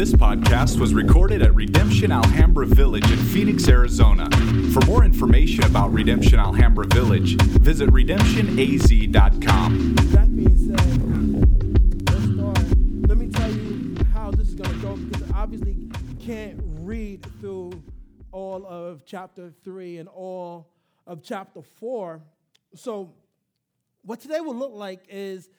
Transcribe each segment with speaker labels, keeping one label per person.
Speaker 1: This podcast was recorded at Redemption Alhambra Village in Phoenix, Arizona. For more information about Redemption Alhambra Village, visit redemptionaz.com.
Speaker 2: That being said, let's start. Let me tell you how this is going to go because I obviously can't read through all of chapter 3 and all of chapter 4. So, what today will look like is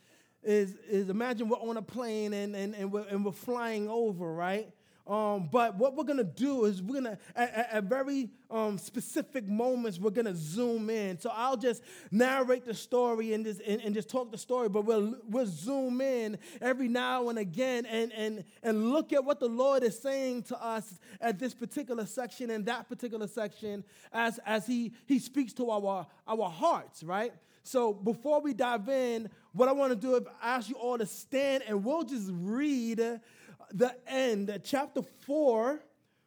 Speaker 2: is, is imagine we're on a plane and, and, and, we're, and we're flying over, right? Um, but what we're gonna do is we're gonna, at, at very um, specific moments, we're gonna zoom in. So I'll just narrate the story and just, and, and, just talk the story, but we'll, we'll zoom in every now and again and, and, and look at what the Lord is saying to us at this particular section and that particular section as, as he, he speaks to our, our hearts, right? So before we dive in, what I want to do is ask you all to stand and we'll just read the end, chapter 4,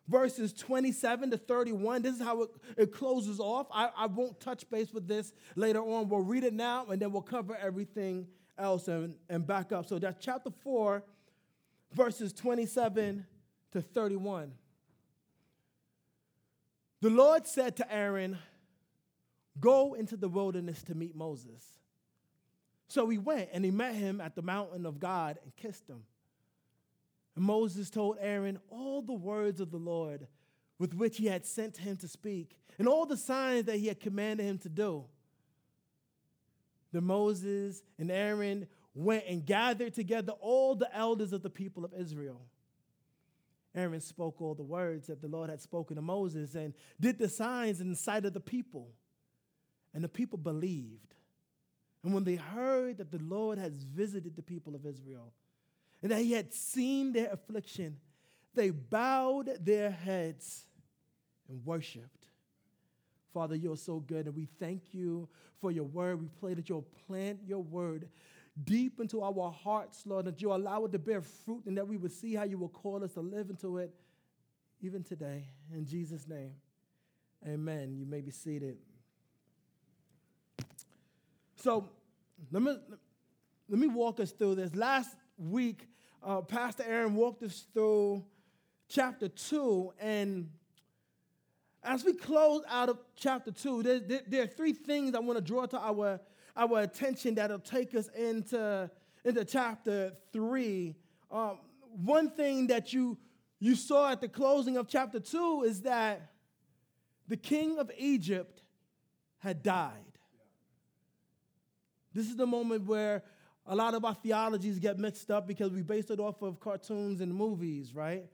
Speaker 2: verses 27 to 31. This is how it, it closes off. I, I won't touch base with this later on. We'll read it now and then we'll cover everything else and, and back up. So that's chapter 4, verses 27 to 31. The Lord said to Aaron, Go into the wilderness to meet Moses. So he went and he met him at the mountain of God and kissed him. And Moses told Aaron all the words of the Lord with which he had sent him to speak, and all the signs that he had commanded him to do. Then Moses and Aaron went and gathered together all the elders of the people of Israel. Aaron spoke all the words that the Lord had spoken to Moses and did the signs in the sight of the people. And the people believed. And when they heard that the Lord has visited the people of Israel and that he had seen their affliction, they bowed their heads and worshiped. Father, you're so good, and we thank you for your word. We pray that you'll plant your word deep into our hearts, Lord, that you'll allow it to bear fruit and that we will see how you will call us to live into it even today. In Jesus' name, amen. You may be seated. So let me, let me walk us through this. Last week, uh, Pastor Aaron walked us through chapter 2. And as we close out of chapter 2, there, there, there are three things I want to draw to our, our attention that'll take us into, into chapter 3. Um, one thing that you, you saw at the closing of chapter 2 is that the king of Egypt had died. This is the moment where a lot of our theologies get mixed up because we base it off of cartoons and movies, right?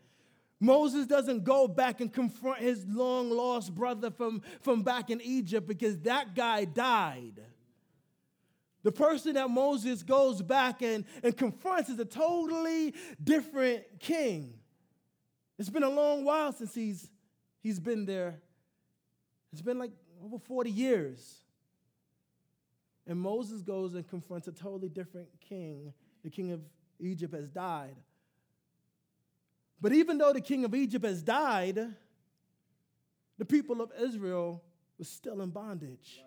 Speaker 2: Moses doesn't go back and confront his long lost brother from, from back in Egypt because that guy died. The person that Moses goes back and, and confronts is a totally different king. It's been a long while since he's, he's been there. It's been like over 40 years. And Moses goes and confronts a totally different king. The king of Egypt has died. But even though the king of Egypt has died, the people of Israel was still in bondage.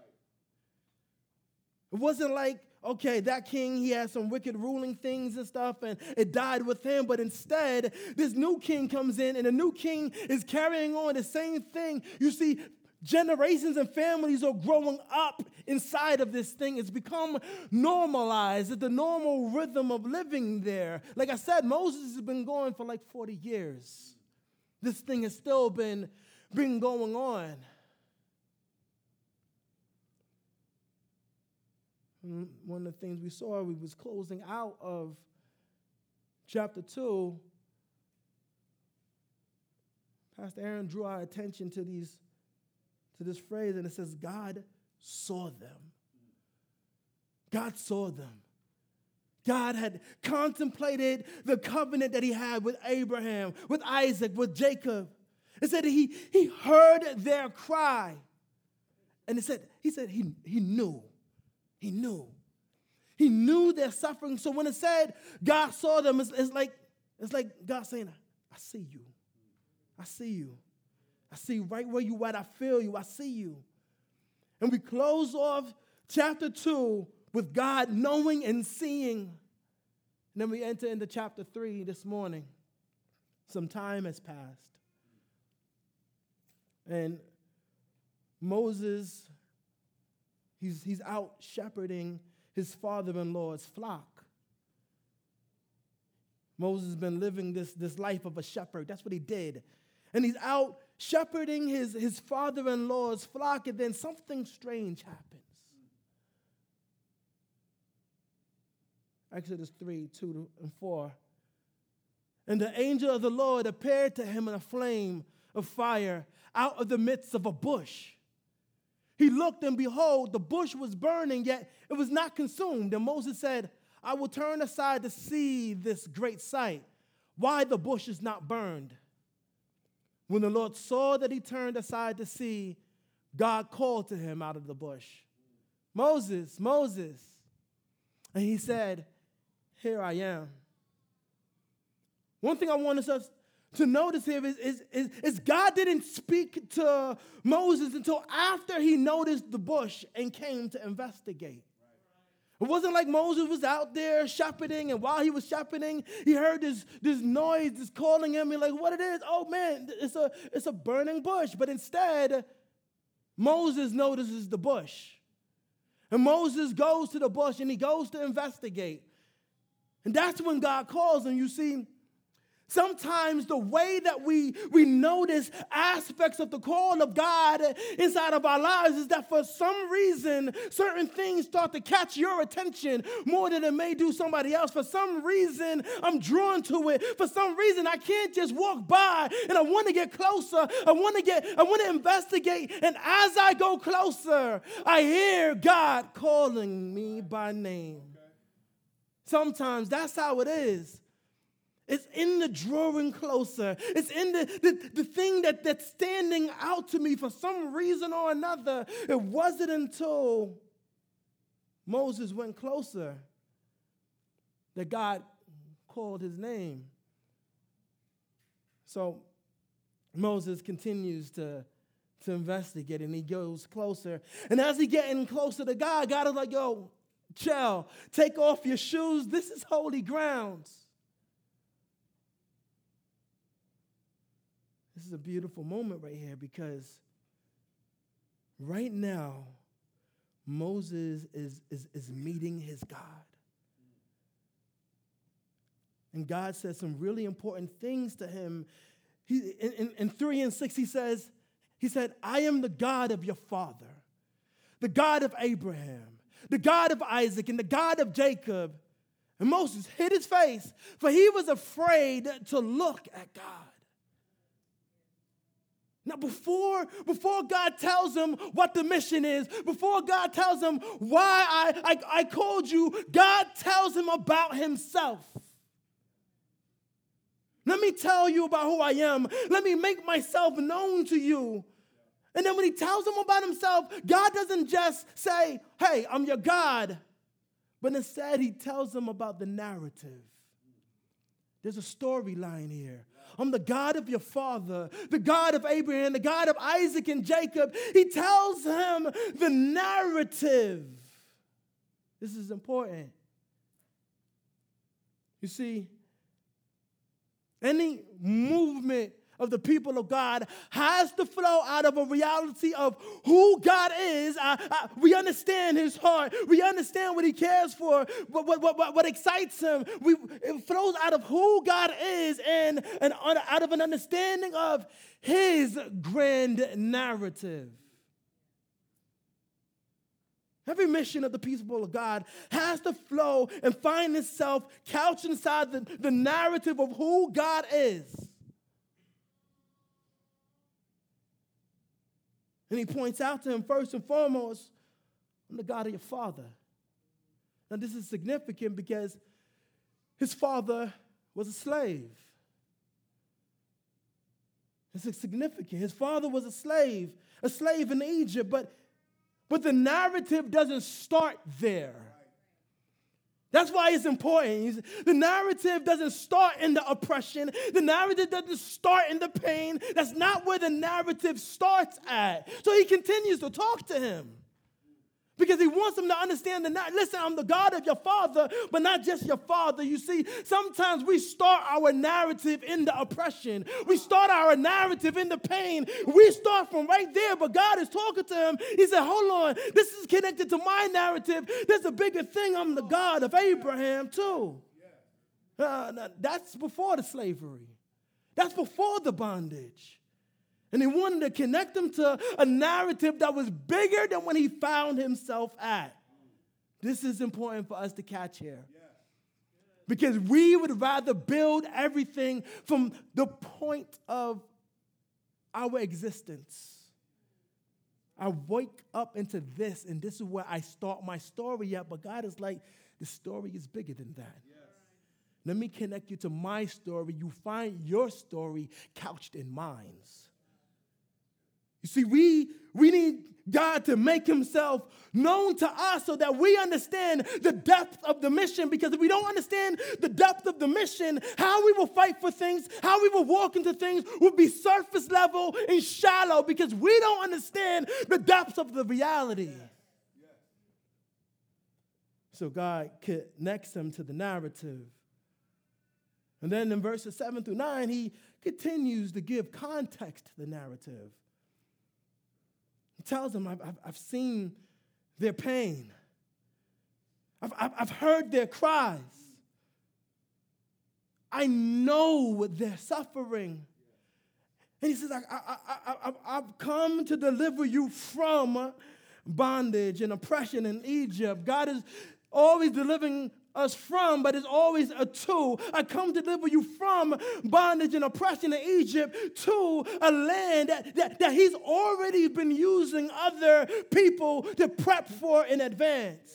Speaker 2: It wasn't like, okay, that king, he had some wicked ruling things and stuff, and it died with him. But instead, this new king comes in, and the new king is carrying on the same thing. You see, generations and families are growing up inside of this thing. It's become normalized. It's the normal rhythm of living there. Like I said, Moses has been going for like 40 years. This thing has still been, been going on. And one of the things we saw, we was closing out of chapter 2. Pastor Aaron drew our attention to these to this phrase, and it says, God saw them. God saw them. God had contemplated the covenant that he had with Abraham, with Isaac, with Jacob. It said he, he heard their cry. And it said, he said he, he knew. He knew. He knew their suffering. So when it said God saw them, it's, it's like, it's like God saying, I see you. I see you. I see right where you at. I feel you. I see you. And we close off chapter 2 with God knowing and seeing. And then we enter into chapter 3 this morning. Some time has passed. And Moses, he's, he's out shepherding his father in law's flock. Moses has been living this, this life of a shepherd. That's what he did. And he's out shepherding his, his father in law's flock, and then something strange happens. Exodus 3 2 and 4. And the angel of the Lord appeared to him in a flame of fire out of the midst of a bush. He looked, and behold, the bush was burning, yet it was not consumed. And Moses said, I will turn aside to see this great sight, why the bush is not burned. When the Lord saw that he turned aside to see, God called to him out of the bush, Moses, Moses. And he said, Here I am. One thing I want us to notice here is, is, is, is, God didn't speak to Moses until after he noticed the bush and came to investigate. It wasn't like Moses was out there shepherding, and while he was shepherding, he heard this, this noise, this calling him. He's like, what it is? Oh man, it's a, it's a burning bush. But instead, Moses notices the bush. And Moses goes to the bush and he goes to investigate. And that's when God calls him. You see, Sometimes the way that we, we notice aspects of the call of God inside of our lives is that for some reason, certain things start to catch your attention more than it may do somebody else. For some reason, I'm drawn to it. For some reason, I can't just walk by and I want to get closer. I want to get, I want to investigate. And as I go closer, I hear God calling me by name. Sometimes that's how it is. It's in the drawing closer. It's in the, the, the thing that, that's standing out to me for some reason or another. It wasn't until Moses went closer that God called his name. So Moses continues to, to investigate and he goes closer. And as he getting closer to God, God is like, yo, chill, take off your shoes. This is holy grounds. This is a beautiful moment right here because right now, Moses is, is, is meeting his God. And God says some really important things to him. He, in, in, in 3 and 6, he says, he said, I am the God of your father, the God of Abraham, the God of Isaac, and the God of Jacob. And Moses hid his face, for he was afraid to look at God. Now, before, before God tells him what the mission is, before God tells him why I, I, I called you, God tells him about himself. Let me tell you about who I am. Let me make myself known to you. And then when he tells him about himself, God doesn't just say, Hey, I'm your God, but instead he tells him about the narrative. There's a storyline here. I'm the God of your father, the God of Abraham, the God of Isaac and Jacob. He tells him the narrative. This is important. You see, any movement of the people of God has to flow out of a reality of who God is. I, I, we understand his heart. We understand what he cares for, what, what, what, what excites him. We, it flows out of who God is and, and out of an understanding of his grand narrative. Every mission of the people of God has to flow and find itself couched inside the, the narrative of who God is. And he points out to him first and foremost, I'm the God of your father. Now, this is significant because his father was a slave. It's significant. His father was a slave, a slave in Egypt, but, but the narrative doesn't start there. That's why it's important. The narrative doesn't start in the oppression. The narrative doesn't start in the pain. That's not where the narrative starts at. So he continues to talk to him. Because he wants them to understand that, listen, I'm the God of your father, but not just your father. You see, sometimes we start our narrative in the oppression, we start our narrative in the pain. We start from right there, but God is talking to him. He said, Hold on, this is connected to my narrative. There's a bigger thing. I'm the God of Abraham, too. Uh, that's before the slavery, that's before the bondage. And he wanted to connect him to a narrative that was bigger than when he found himself at. This is important for us to catch here. Because we would rather build everything from the point of our existence. I wake up into this, and this is where I start my story at. But God is like, the story is bigger than that. Yes. Let me connect you to my story. You find your story couched in mine's. You see, we, we need God to make himself known to us so that we understand the depth of the mission. Because if we don't understand the depth of the mission, how we will fight for things, how we will walk into things will be surface level and shallow because we don't understand the depths of the reality. So God connects them to the narrative. And then in verses 7 through 9, he continues to give context to the narrative. He tells them, I've, I've, I've seen their pain, I've, I've, I've heard their cries, I know their suffering. And he says, I, I, I, I've come to deliver you from bondage and oppression in Egypt. God is always delivering us from, but it's always a to. I come to deliver you from bondage and oppression in Egypt to a land that, that, that he's already been using other people to prep for in advance.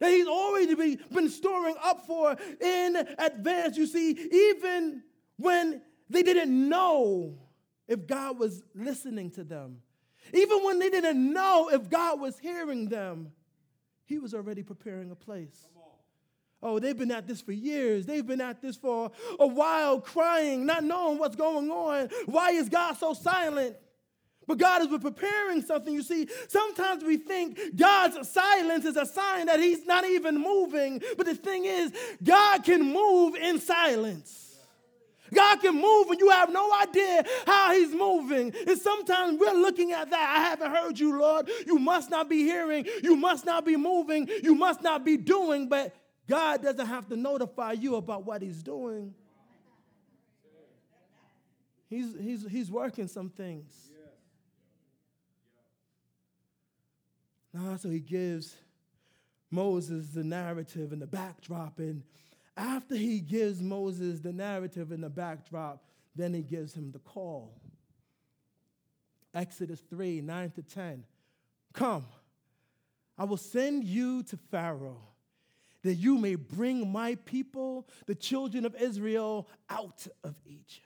Speaker 2: That he's already been, been storing up for in advance. You see, even when they didn't know if God was listening to them, even when they didn't know if God was hearing them, he was already preparing a place. Oh, they've been at this for years. They've been at this for a while, crying, not knowing what's going on. Why is God so silent? But God is preparing something. You see, sometimes we think God's silence is a sign that He's not even moving. But the thing is, God can move in silence. God can move and you have no idea how He's moving. And sometimes we're looking at that. I haven't heard you, Lord. You must not be hearing. You must not be moving. You must not be doing. But God doesn't have to notify you about what He's doing. He's, he's, he's working some things. Now, so he gives Moses the narrative and the backdrop. And after he gives Moses the narrative and the backdrop, then he gives him the call. Exodus 3 9 to 10. Come, I will send you to Pharaoh that you may bring my people, the children of Israel, out of Egypt.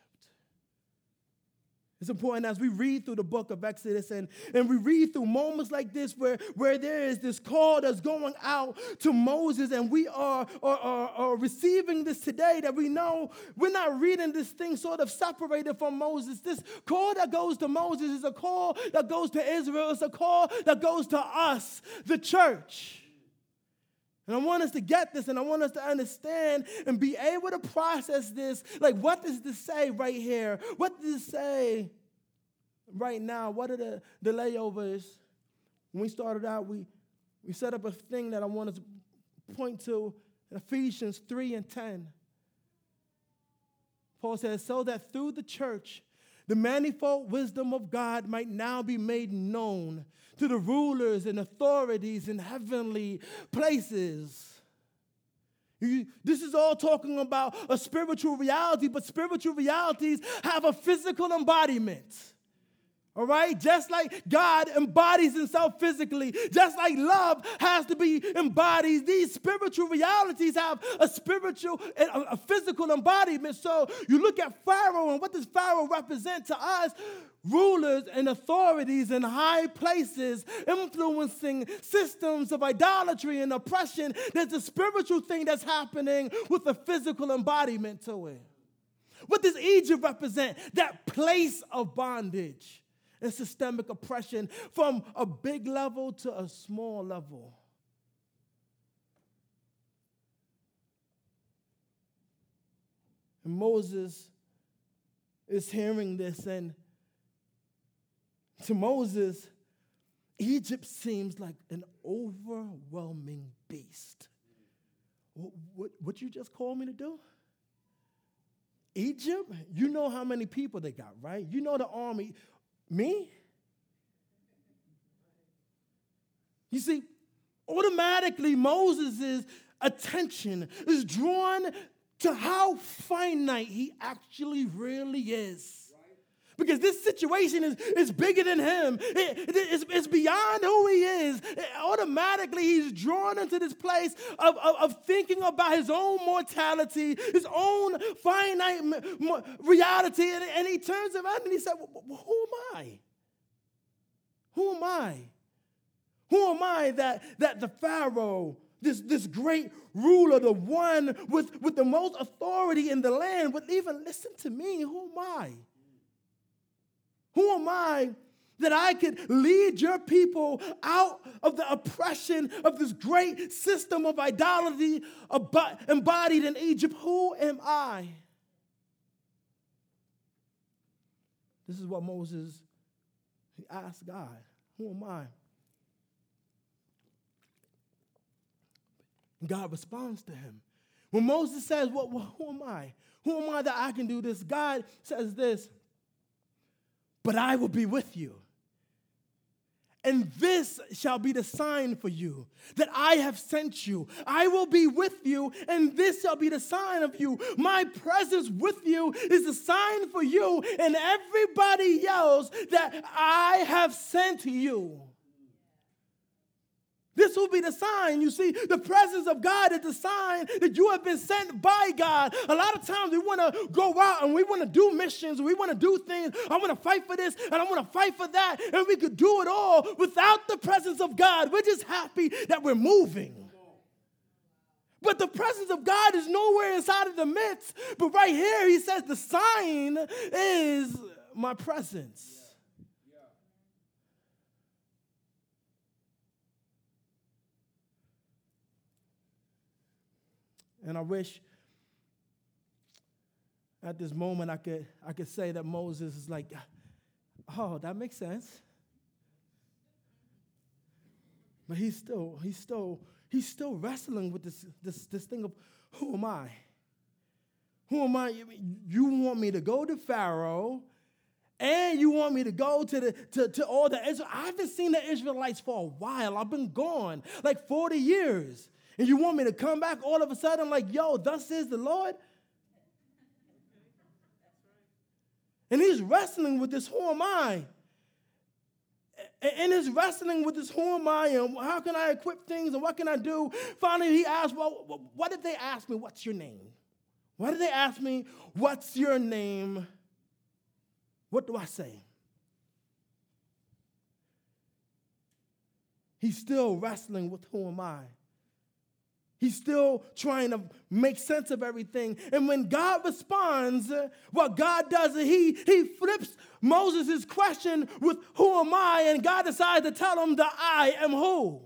Speaker 2: It's important as we read through the book of Exodus and, and we read through moments like this where, where there is this call that's going out to Moses, and we are, are, are, are receiving this today that we know we're not reading this thing sort of separated from Moses. This call that goes to Moses is a call that goes to Israel, it's a call that goes to us, the church. And I want us to get this and I want us to understand and be able to process this. Like, what does this say right here? What does it say right now? What are the, the layovers? When we started out, we, we set up a thing that I wanted to point to Ephesians 3 and 10. Paul says, So that through the church, the manifold wisdom of God might now be made known to the rulers and authorities in heavenly places. You, this is all talking about a spiritual reality, but spiritual realities have a physical embodiment. All right? Just like God embodies himself physically, just like love has to be embodied, these spiritual realities have a spiritual and a physical embodiment. So you look at Pharaoh, and what does Pharaoh represent to us? Rulers and authorities in high places, influencing systems of idolatry and oppression. There's a spiritual thing that's happening with a physical embodiment to it. What does Egypt represent? That place of bondage. And systemic oppression from a big level to a small level. And Moses is hearing this, and to Moses, Egypt seems like an overwhelming beast. What, what, what you just called me to do? Egypt, you know how many people they got, right? You know the army. Me? You see, automatically Moses' attention is drawn to how finite he actually really is because this situation is, is bigger than him. It, it, it's, it's beyond who he is. It, automatically, he's drawn into this place of, of, of, thinking about his own mortality, his own finite reality. And, and he turns around and he said, Who am I? Who am I? Who am I that, that the Pharaoh, this, this great ruler, the one with, with the most authority in the land, would even listen to me? Who am I? Who am I that I could lead your people out of the oppression of this great system of idolatry embodied in Egypt? Who am I? This is what Moses asked God, Who am I? God responds to him. When Moses says, well, well, Who am I? Who am I that I can do this? God says this but I will be with you. And this shall be the sign for you that I have sent you. I will be with you, and this shall be the sign of you. My presence with you is a sign for you and everybody else that I have sent you. This will be the sign. You see, the presence of God is the sign that you have been sent by God. A lot of times we want to go out and we want to do missions, we want to do things. I want to fight for this and I want to fight for that. And we could do it all without the presence of God. We're just happy that we're moving. But the presence of God is nowhere inside of the midst. But right here, he says the sign is my presence. And I wish at this moment I could, I could say that Moses is like, oh, that makes sense. But he's still, he's still, he's still wrestling with this, this, this thing of who am I? Who am I? You want me to go to Pharaoh and you want me to go to the to, to all the Israel. I haven't seen the Israelites for a while. I've been gone like 40 years. And you want me to come back all of a sudden, like, yo, thus says the Lord? And he's wrestling with this, who am I? And he's wrestling with this, who am I? And how can I equip things? And what can I do? Finally, he asked, well, what did they ask me? What's your name? Why did they ask me, what's your name? What do I say? He's still wrestling with who am I? He's still trying to make sense of everything. And when God responds, what God does he, he flips Moses' question with, Who am I? And God decides to tell him that I am who?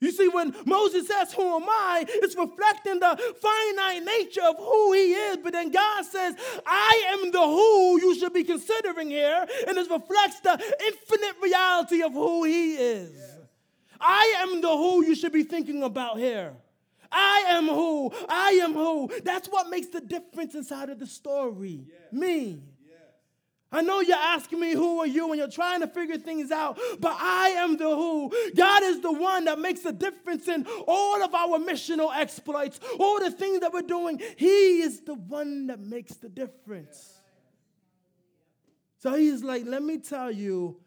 Speaker 2: You see, when Moses says, Who am I? it's reflecting the finite nature of who he is. But then God says, I am the who you should be considering here. And it reflects the infinite reality of who he is. Yeah. I am the who you should be thinking about here. I am who. I am who. That's what makes the difference inside of the story. Me. I know you're asking me, who are you? And you're trying to figure things out, but I am the who. God is the one that makes the difference in all of our missional exploits, all the things that we're doing. He is the one that makes the difference. So he's like, let me tell you,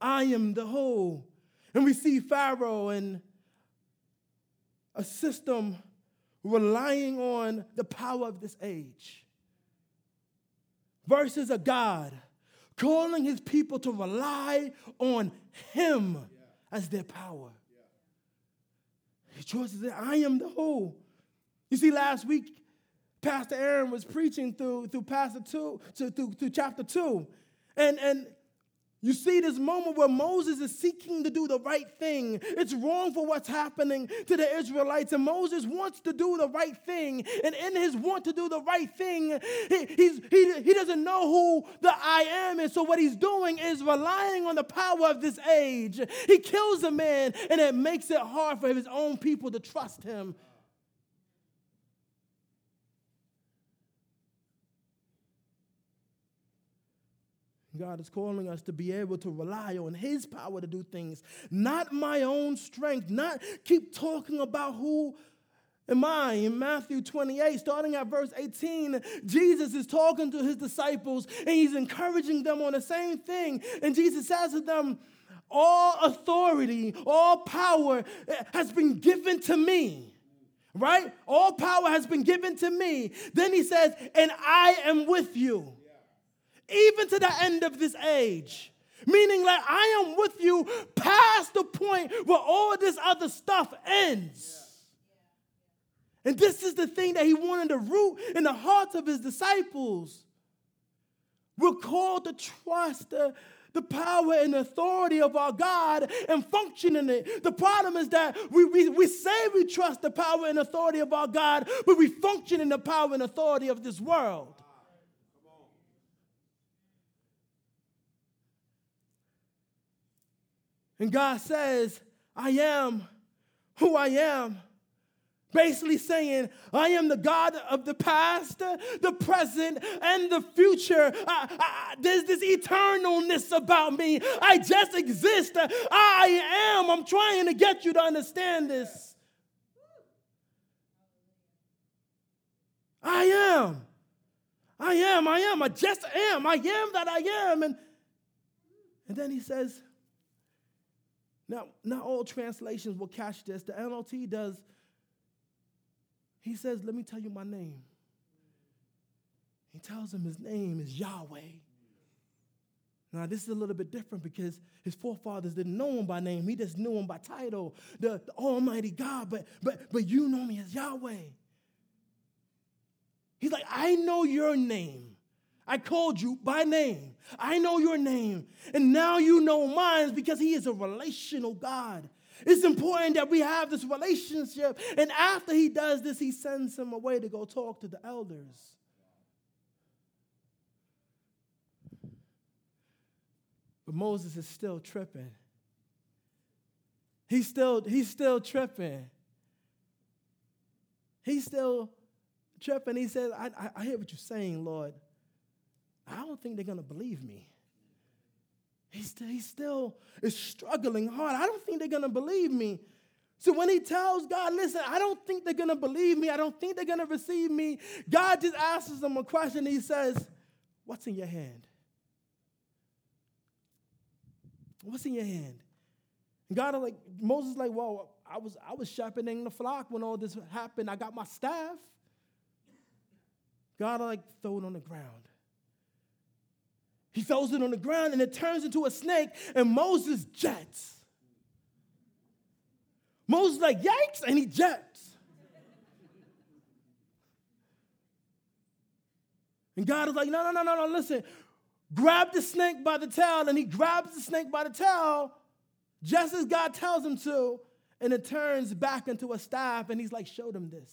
Speaker 2: I am the who. And we see Pharaoh and a system relying on the power of this age versus a God calling his people to rely on him yeah. as their power. Yeah. He chooses that I am the whole. You see, last week Pastor Aaron was preaching through, through Pastor 2, to, through, through chapter 2. And, and you see this moment where Moses is seeking to do the right thing. It's wrong for what's happening to the Israelites, and Moses wants to do the right thing. And in his want to do the right thing, he, he, he doesn't know who the I am is. So, what he's doing is relying on the power of this age. He kills a man, and it makes it hard for his own people to trust him. God is calling us to be able to rely on His power to do things, not my own strength, not keep talking about who am I. In Matthew 28, starting at verse 18, Jesus is talking to His disciples and He's encouraging them on the same thing. And Jesus says to them, All authority, all power eh, has been given to me. Right? All power has been given to me. Then he says, And I am with you even to the end of this age. Meaning, like, I am with you past the point where all this other stuff ends. And this is the thing that he wanted to root in the hearts of his disciples. We're called to trust the, the power and authority of our God and function in it. The problem is that we, we, we say we trust the power and authority of our God, but we function in the power and authority of this world. And God says, I am who I am. Basically saying, I am the God of the past, the present, and the future. I, I, there's this eternalness about me. I just exist. I am. I'm trying to get you to understand this. I am. I am. I am. I just am. I am that I am. And, and then he says, now, not all translations will catch this. The NLT does. He says, Let me tell you my name. He tells him his name is Yahweh. Now, this is a little bit different because his forefathers didn't know him by name. He just knew him by title, the, the Almighty God. But, but, but you know me as Yahweh. He's like, I know your name. I called you by name. I know your name. And now you know mine because he is a relational God. It's important that we have this relationship. And after he does this, he sends him away to go talk to the elders. But Moses is still tripping. He's still, he's still tripping. He's still tripping. He says, I, I, I hear what you're saying, Lord. I don't think they're going to believe me. He still, he still is struggling hard. I don't think they're going to believe me. So when he tells God, listen, I don't think they're going to believe me. I don't think they're going to receive me. God just asks him a question. He says, What's in your hand? What's in your hand? And God like, Moses like, well, I was I was shepherding the flock when all this happened. I got my staff. God like throw it on the ground. He throws it on the ground and it turns into a snake, and Moses jets. Moses like, yikes, and he jets. And God is like, no, no, no, no, no, listen. Grab the snake by the tail, and he grabs the snake by the tail, just as God tells him to, and it turns back into a staff, and he's like, show them this.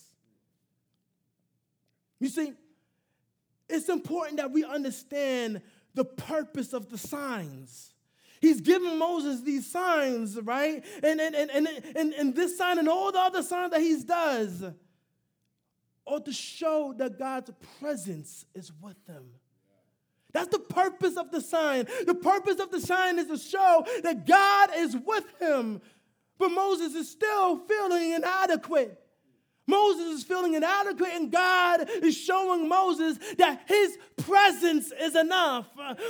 Speaker 2: You see, it's important that we understand the purpose of the signs. He's given Moses these signs, right? And, and, and, and, and, and this sign and all the other signs that he does are to show that God's presence is with them. That's the purpose of the sign. The purpose of the sign is to show that God is with him. But Moses is still feeling inadequate. Moses is feeling inadequate, and God is showing Moses that his presence is enough.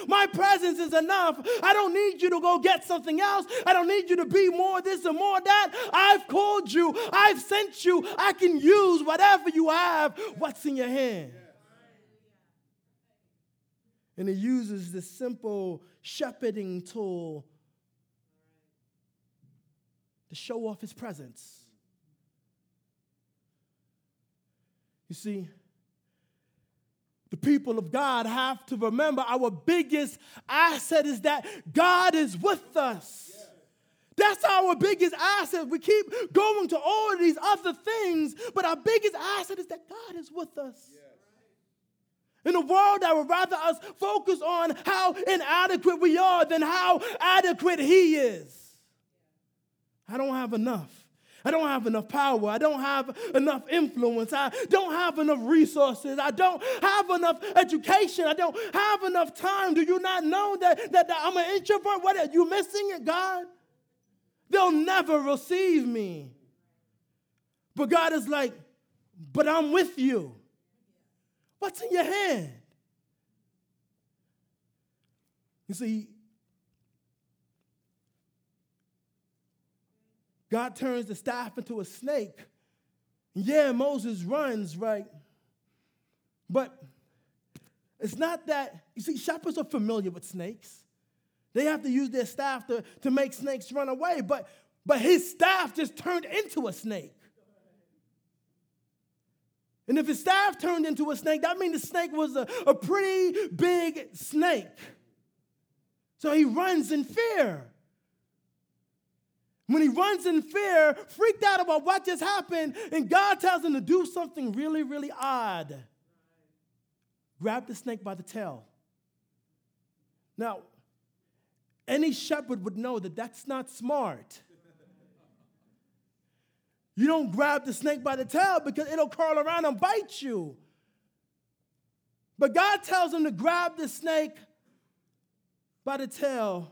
Speaker 2: My presence is enough. I don't need you to go get something else. I don't need you to be more this and more that. I've called you, I've sent you. I can use whatever you have. What's in your hand? And he uses this simple shepherding tool to show off his presence. You see, the people of God have to remember our biggest asset is that God is with us. That's our biggest asset. We keep going to all of these other things, but our biggest asset is that God is with us. In a world that would rather us focus on how inadequate we are than how adequate He is. I don't have enough. I don't have enough power. I don't have enough influence. I don't have enough resources. I don't have enough education. I don't have enough time. Do you not know that, that, that I'm an introvert? What are you missing it, God? They'll never receive me. But God is like, but I'm with you. What's in your hand? You see, God turns the staff into a snake. Yeah, Moses runs, right? But it's not that, you see, shepherds are familiar with snakes. They have to use their staff to, to make snakes run away, but, but his staff just turned into a snake. And if his staff turned into a snake, that means the snake was a, a pretty big snake. So he runs in fear. When he runs in fear, freaked out about what just happened, and God tells him to do something really, really odd grab the snake by the tail. Now, any shepherd would know that that's not smart. You don't grab the snake by the tail because it'll curl around and bite you. But God tells him to grab the snake by the tail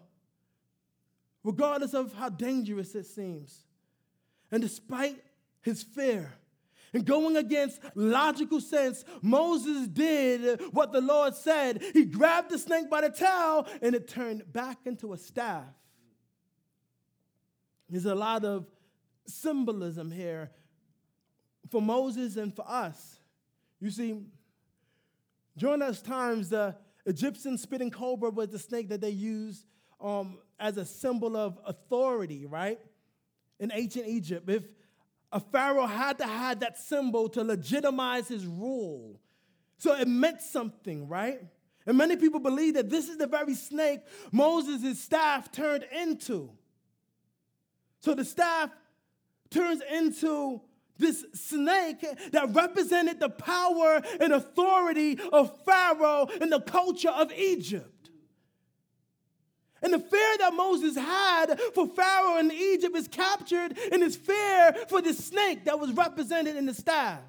Speaker 2: regardless of how dangerous it seems. And despite his fear and going against logical sense, Moses did what the Lord said. He grabbed the snake by the tail and it turned back into a staff. There's a lot of symbolism here for Moses and for us. You see, during those times, the Egyptian spitting cobra was the snake that they used um, as a symbol of authority, right? In ancient Egypt, if a pharaoh had to have that symbol to legitimize his rule, so it meant something, right? And many people believe that this is the very snake Moses' staff turned into. So the staff turns into this snake that represented the power and authority of Pharaoh in the culture of Egypt. And the fear that Moses had for Pharaoh in Egypt is captured in his fear for the snake that was represented in the staff.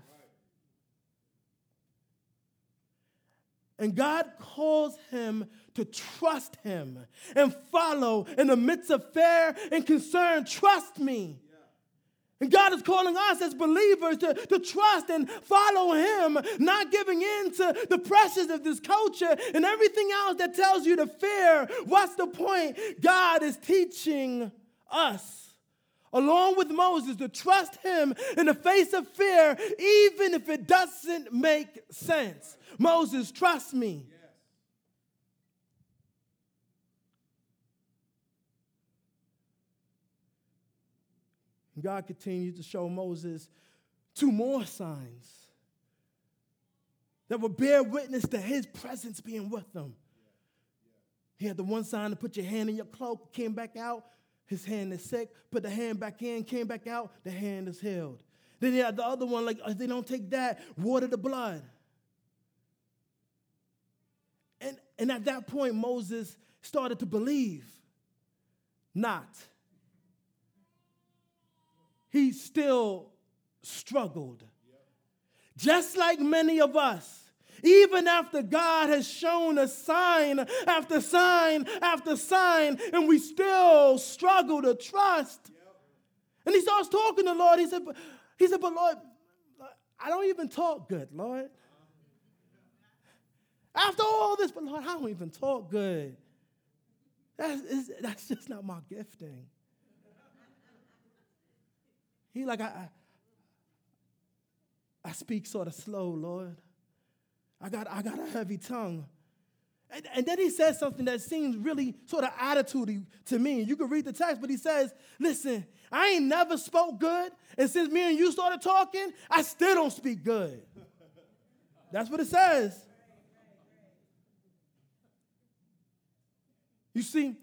Speaker 2: And God calls him to trust him and follow in the midst of fear and concern. Trust me. And God is calling us as believers to, to trust and follow Him, not giving in to the pressures of this culture and everything else that tells you to fear. What's the point? God is teaching us, along with Moses, to trust Him in the face of fear, even if it doesn't make sense. Moses, trust me. God continued to show Moses two more signs that would bear witness to his presence being with them. He had the one sign to put your hand in your cloak, came back out, his hand is sick, put the hand back in, came back out, the hand is healed. Then he had the other one, like, if they don't take that, water the blood. And, and at that point, Moses started to believe, not he still struggled. Just like many of us, even after God has shown us sign after sign after sign, and we still struggle to trust. And he starts talking to the Lord. He said, he said, but Lord, I don't even talk good, Lord. After all this, but Lord, I don't even talk good. That's, that's just not my gifting. He like, I, I, I speak sort of slow, Lord. I got, I got a heavy tongue. And, and then he says something that seems really sort of attitude to me. You can read the text, but he says, listen, I ain't never spoke good. And since me and you started talking, I still don't speak good. That's what it says. You see,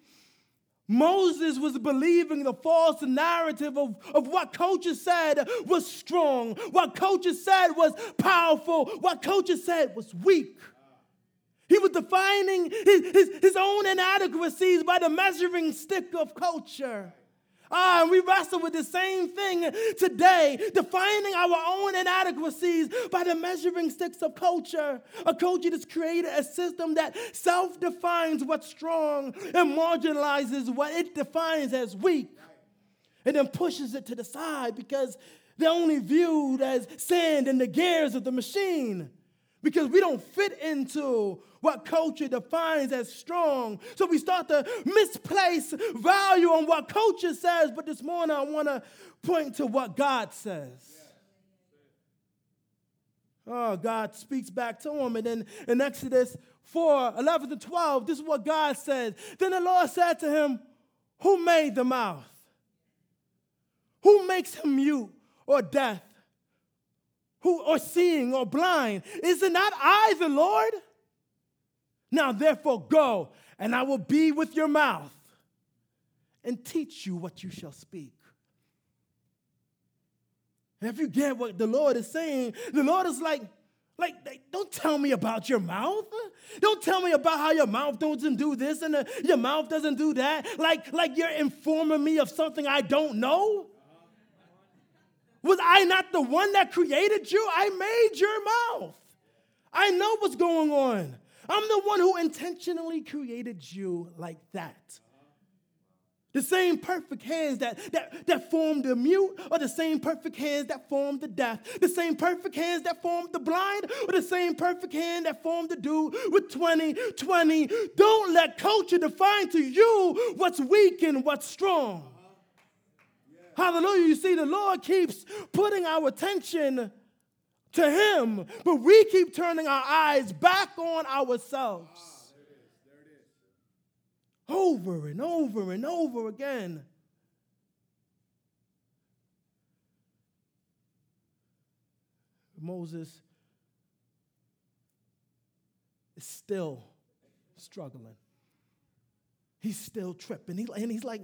Speaker 2: Moses was believing the false narrative of, of what coaches said was strong, what coaches said was powerful, what coaches said was weak. He was defining his, his, his own inadequacies by the measuring stick of culture. Ah, and we wrestle with the same thing today, defining our own inadequacies by the measuring sticks of culture. A culture that's created a system that self defines what's strong and marginalizes what it defines as weak, and then pushes it to the side because they're only viewed as sand in the gears of the machine because we don't fit into what culture defines as strong. So we start to misplace value on what culture says. But this morning, I want to point to what God says. Oh, God speaks back to him. And then in Exodus 4 11 to 12, this is what God says. Then the Lord said to him, Who made the mouth? Who makes him mute or deaf? Who or seeing or blind? Is it not I, the Lord? Now, therefore, go, and I will be with your mouth and teach you what you shall speak. And if you get what the Lord is saying, the Lord is like, like, don't tell me about your mouth. Don't tell me about how your mouth doesn't do this and your mouth doesn't do that. Like, like you're informing me of something I don't know. Was I not the one that created you? I made your mouth. I know what's going on. I'm the one who intentionally created you like that. The same perfect hands that, that, that formed the mute, or the same perfect hands that formed the deaf, the same perfect hands that formed the blind, or the same perfect hand that formed the dude with 20 20. Don't let culture define to you what's weak and what's strong. Hallelujah. You see, the Lord keeps putting our attention to Him, but we keep turning our eyes back on ourselves. Over and over and over again. Moses is still struggling. He's still tripping. He, and he's like,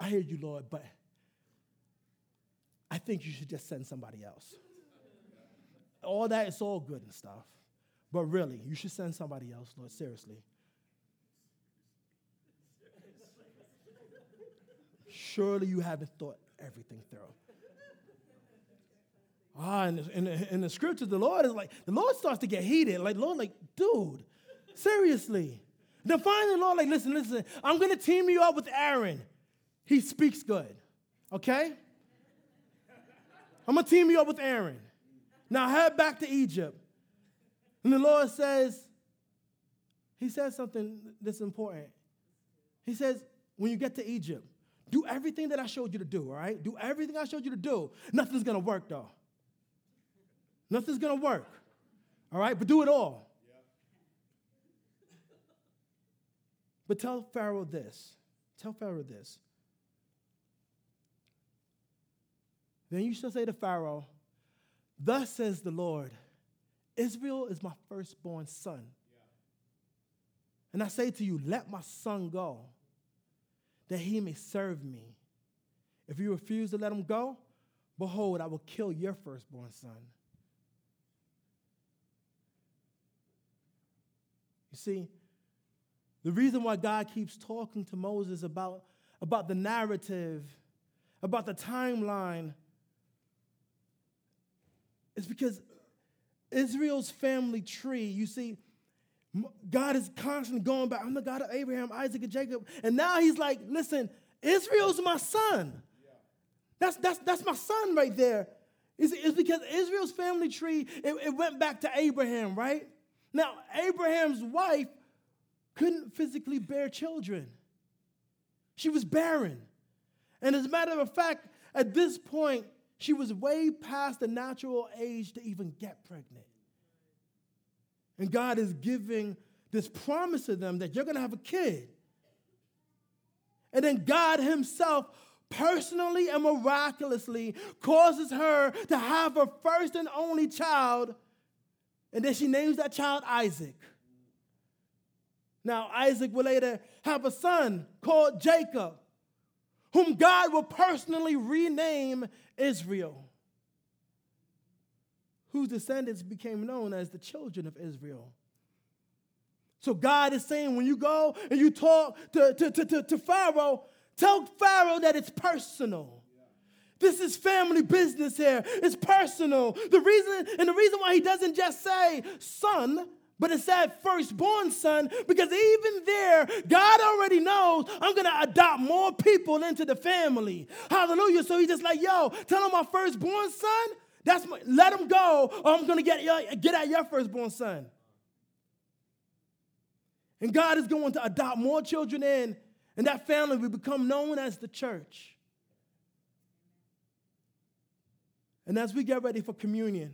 Speaker 2: I hear you, Lord, but I think you should just send somebody else. All that is all good and stuff. But really, you should send somebody else, Lord, seriously. Surely you haven't thought everything through. Ah, the, in, the, in the scripture, the Lord is like, the Lord starts to get heated. Like, Lord, like, dude, seriously. Then finally, Lord, like, listen, listen, I'm going to team you up with Aaron. He speaks good, okay? I'm gonna team you up with Aaron. Now head back to Egypt. And the Lord says, He says something that's important. He says, when you get to Egypt, do everything that I showed you to do, all right? Do everything I showed you to do. Nothing's gonna work though. Nothing's gonna work. All right, but do it all. But tell Pharaoh this. Tell Pharaoh this. Then you shall say to Pharaoh, Thus says the Lord, Israel is my firstborn son. And I say to you, Let my son go, that he may serve me. If you refuse to let him go, behold, I will kill your firstborn son. You see, the reason why God keeps talking to Moses about, about the narrative, about the timeline, is because Israel's family tree, you see, God is constantly going back. I'm the God of Abraham, Isaac, and Jacob. And now he's like, listen, Israel's my son. That's, that's, that's my son right there. It's, it's because Israel's family tree, it, it went back to Abraham, right? Now, Abraham's wife couldn't physically bear children. She was barren. And as a matter of fact, at this point, she was way past the natural age to even get pregnant. And God is giving this promise to them that you're going to have a kid. And then God Himself personally and miraculously causes her to have her first and only child. And then she names that child Isaac. Now, Isaac will later have a son called Jacob, whom God will personally rename Israel, whose descendants became known as the children of Israel. So God is saying when you go and you talk to, to, to, to, Pharaoh, tell Pharaoh that it's personal. This is family business here. It's personal. The reason, and the reason why he doesn't just say son, but it said firstborn son, because even there, God already knows I'm gonna adopt more people into the family. Hallelujah. So he's just like, yo, tell him my firstborn son, that's my, let him go, or I'm gonna get, uh, get at your firstborn son. And God is going to adopt more children in, and that family will become known as the church. And as we get ready for communion,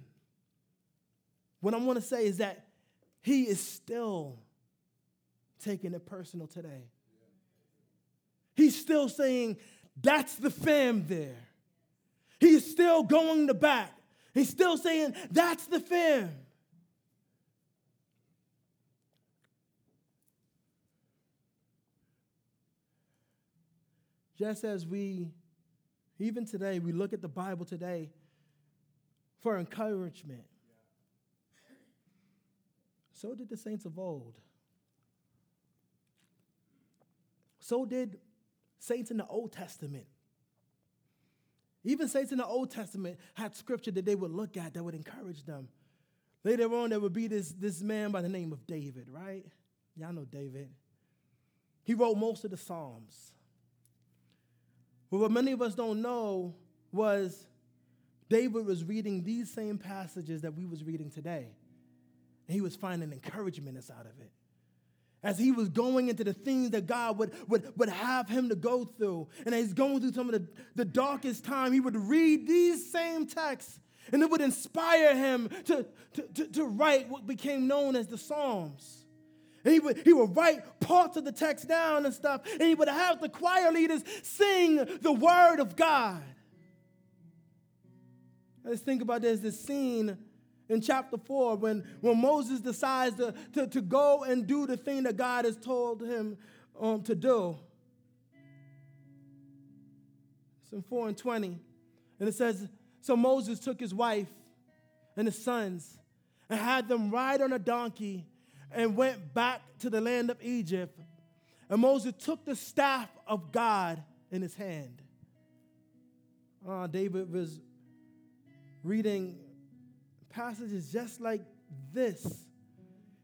Speaker 2: what I want to say is that He is still taking it personal today. He's still saying, That's the fam there. He's still going to back. He's still saying, That's the fam. Just as we, even today, we look at the Bible today for encouragement, so did the saints of old. So did saints in the Old Testament. Even saints in the Old Testament had scripture that they would look at that would encourage them. Later on, there would be this, this man by the name of David, right? Y'all know David. He wrote most of the Psalms. But what many of us don't know was David was reading these same passages that we was reading today. And he was finding encouragement inside of it. As he was going into the things that God would, would, would have him to go through. And as he's going through some of the, the darkest time, he would read these same texts and it would inspire him to, to, to, to write what became known as the Psalms. And he would, he would write parts of the text down and stuff, and he would have the choir leaders sing the word of God. Let's think about this, this scene in chapter 4 when, when Moses decides to, to, to go and do the thing that God has told him um, to do. It's in 4 and 20. And it says, So Moses took his wife and his sons and had them ride on a donkey and went back to the land of Egypt. And Moses took the staff of God in his hand. Uh, David was reading passages just like this,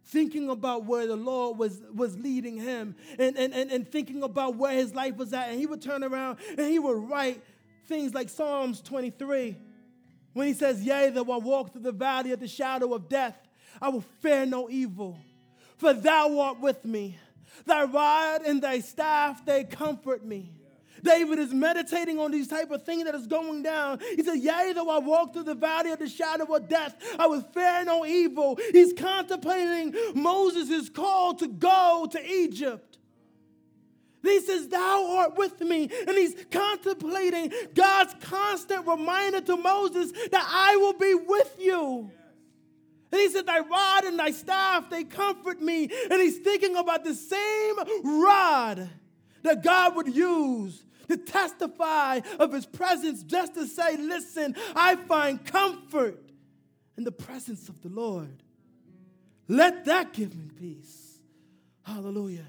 Speaker 2: thinking about where the Lord was, was leading him and, and, and, and thinking about where his life was at. And he would turn around and he would write things like Psalms 23 when he says, Yea, though I walk through the valley of the shadow of death, I will fear no evil for thou art with me. Thy rod and thy staff, they comfort me. David is meditating on these type of things that is going down. He said, Yea, though I walk through the valley of the shadow of death, I will fear no evil. He's contemplating Moses' call to go to Egypt. He says, Thou art with me. And he's contemplating God's constant reminder to Moses that I will be with you. And he said, Thy rod and thy staff, they comfort me. And he's thinking about the same rod that God would use to testify of his presence, just to say, Listen, I find comfort in the presence of the Lord. Let that give me peace. Hallelujah.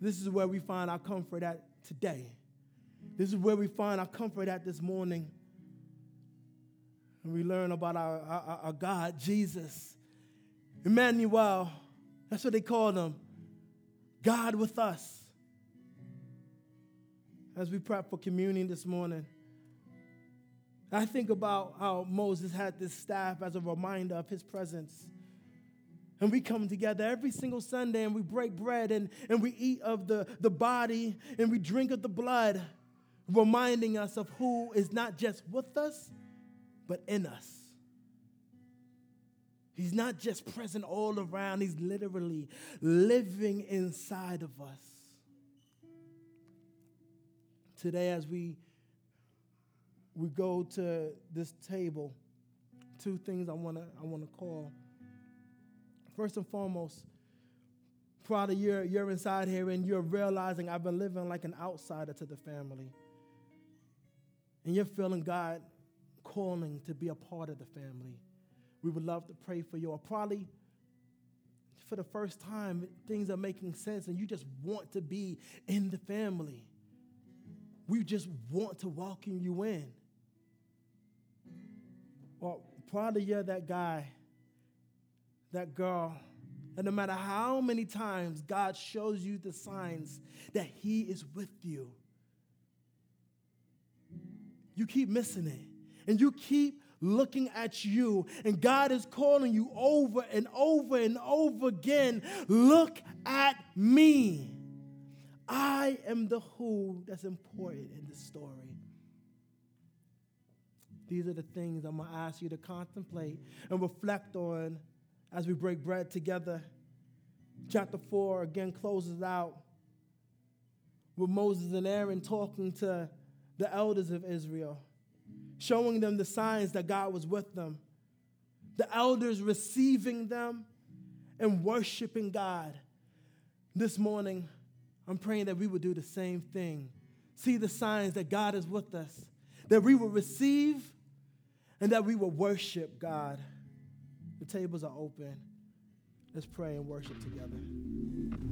Speaker 2: This is where we find our comfort at today. This is where we find our comfort at this morning. And we learn about our, our, our God, Jesus. Emmanuel, that's what they called him. God with us. As we prep for communion this morning, I think about how Moses had this staff as a reminder of his presence. And we come together every single Sunday and we break bread and, and we eat of the, the body and we drink of the blood, reminding us of who is not just with us, but in us. He's not just present all around, He's literally living inside of us. Today, as we, we go to this table, two things I want to I wanna call. First and foremost, Probably you're, you're inside here and you're realizing I've been living like an outsider to the family. And you're feeling God calling to be a part of the family. We would love to pray for you. Or probably for the first time, things are making sense and you just want to be in the family. We just want to welcome you in. Or probably you're that guy, that girl and no matter how many times God shows you the signs that He is with you, you keep missing it. And you keep looking at you, and God is calling you over and over and over again look at me. I am the who that's important in the story. These are the things I'm going to ask you to contemplate and reflect on as we break bread together. Chapter 4 again closes out with Moses and Aaron talking to the elders of Israel, showing them the signs that God was with them. The elders receiving them and worshiping God. This morning, I'm praying that we would do the same thing. See the signs that God is with us, that we will receive and that we will worship God. The tables are open. Let's pray and worship together.